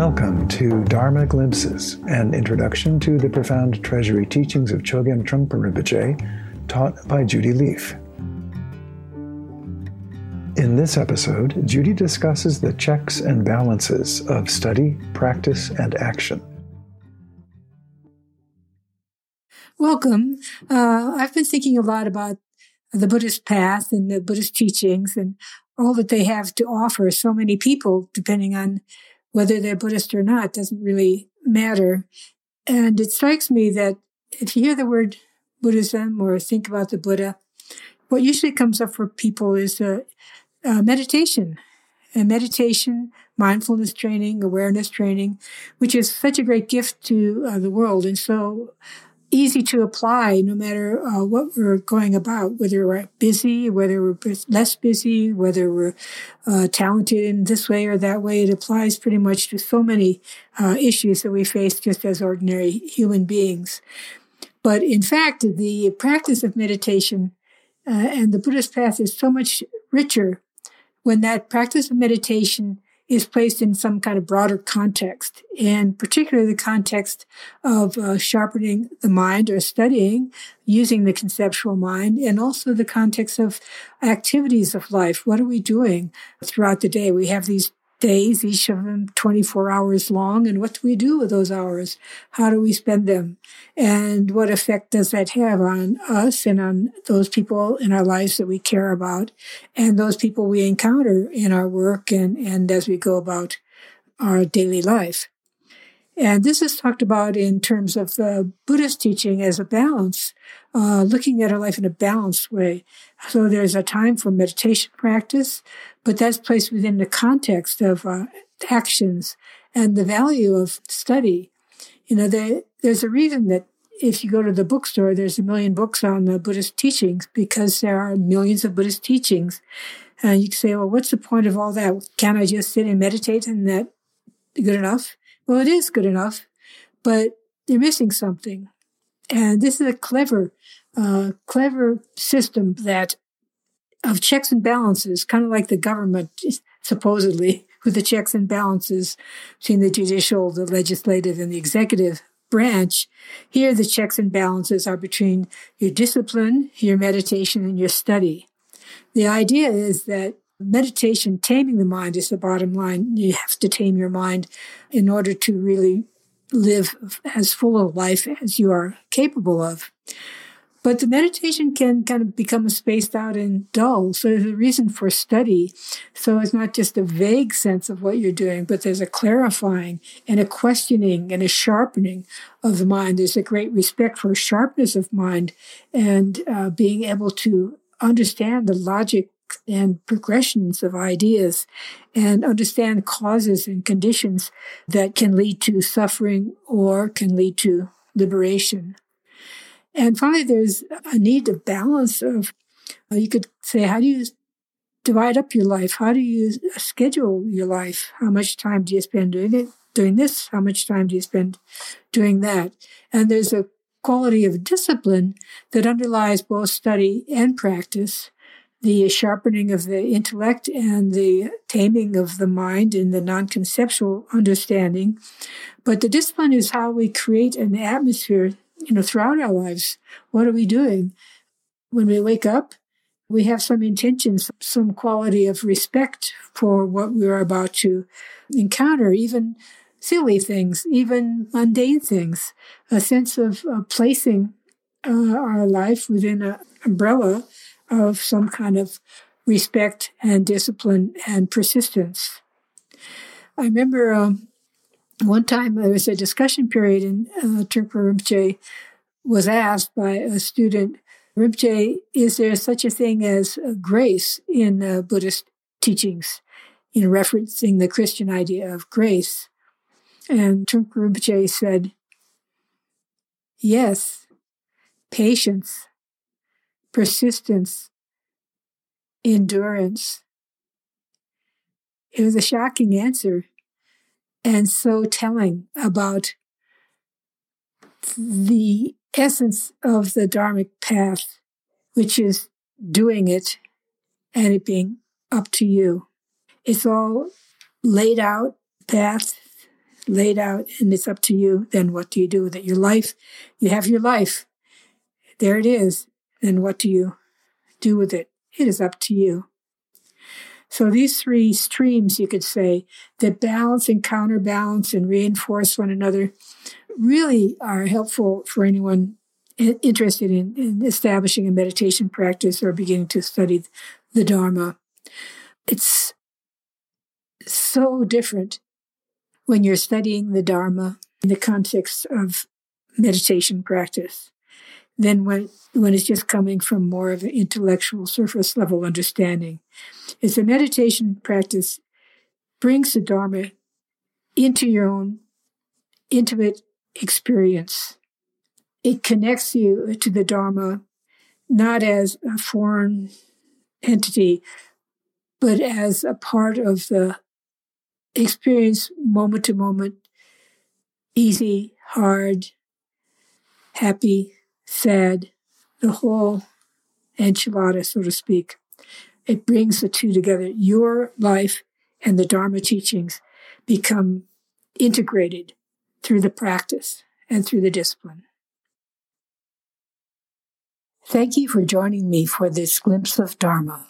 Welcome to Dharma Glimpses, an introduction to the profound treasury teachings of Chogyam Trungpa Rinpoche, taught by Judy Leaf. In this episode, Judy discusses the checks and balances of study, practice, and action. Welcome. Uh, I've been thinking a lot about the Buddhist path and the Buddhist teachings and all that they have to offer so many people, depending on whether they're Buddhist or not, doesn't really matter. And it strikes me that if you hear the word Buddhism or think about the Buddha, what usually comes up for people is uh, uh, meditation. And meditation, mindfulness training, awareness training, which is such a great gift to uh, the world. And so easy to apply no matter uh, what we're going about, whether we're busy, whether we're less busy, whether we're uh, talented in this way or that way. It applies pretty much to so many uh, issues that we face just as ordinary human beings. But in fact, the practice of meditation uh, and the Buddhist path is so much richer when that practice of meditation is placed in some kind of broader context, and particularly the context of uh, sharpening the mind or studying using the conceptual mind, and also the context of activities of life. What are we doing throughout the day? We have these days, each of them 24 hours long. And what do we do with those hours? How do we spend them? And what effect does that have on us and on those people in our lives that we care about and those people we encounter in our work and, and as we go about our daily life? And this is talked about in terms of the Buddhist teaching as a balance, uh, looking at our life in a balanced way. So there's a time for meditation practice, but that's placed within the context of uh, actions and the value of study. You know, they, there's a reason that if you go to the bookstore, there's a million books on the Buddhist teachings because there are millions of Buddhist teachings. And you can say, well, what's the point of all that? Can I just sit and meditate and that good enough? Well, it is good enough, but they're missing something. And this is a clever, uh, clever system that of checks and balances, kind of like the government, supposedly, with the checks and balances between the judicial, the legislative, and the executive branch. Here, the checks and balances are between your discipline, your meditation, and your study. The idea is that meditation, taming the mind is the bottom line. You have to tame your mind in order to really live as full a life as you are capable of. But the meditation can kind of become spaced out and dull. So there's a reason for study. So it's not just a vague sense of what you're doing, but there's a clarifying and a questioning and a sharpening of the mind. There's a great respect for sharpness of mind and uh, being able to understand the logic and progressions of ideas and understand causes and conditions that can lead to suffering or can lead to liberation. And finally, there's a need of balance of, uh, you could say, how do you divide up your life? How do you schedule your life? How much time do you spend doing it, doing this? How much time do you spend doing that? And there's a quality of discipline that underlies both study and practice the sharpening of the intellect and the taming of the mind and the non conceptual understanding. But the discipline is how we create an atmosphere, you know, throughout our lives. What are we doing? When we wake up, we have some intentions, some quality of respect for what we're about to encounter, even silly things, even mundane things, a sense of uh, placing uh, our life within an umbrella of some kind of respect and discipline and persistence. I remember um, one time there was a discussion period, and uh, Trungpa Rinpoche was asked by a student, Rinpoche, is there such a thing as grace in uh, Buddhist teachings? In referencing the Christian idea of grace. And Trungpa Rinpoche said, yes, patience, persistence, endurance. It was a shocking answer and so telling about the essence of the Dharmic path, which is doing it and it being up to you. It's all laid out path, laid out and it's up to you. Then what do you do with it? Your life, you have your life. There it is. Then what do you do with it? It is up to you. So these three streams, you could say, that balance and counterbalance and reinforce one another really are helpful for anyone interested in, in establishing a meditation practice or beginning to study the Dharma. It's so different when you're studying the Dharma in the context of meditation practice than when, when it's just coming from more of an intellectual surface level understanding. It's a meditation practice brings the Dharma into your own intimate experience. It connects you to the Dharma not as a foreign entity, but as a part of the experience moment to moment, easy, hard, happy, sad, the whole enchilada, so to speak. It brings the two together. Your life and the Dharma teachings become integrated through the practice and through the discipline. Thank you for joining me for this glimpse of Dharma.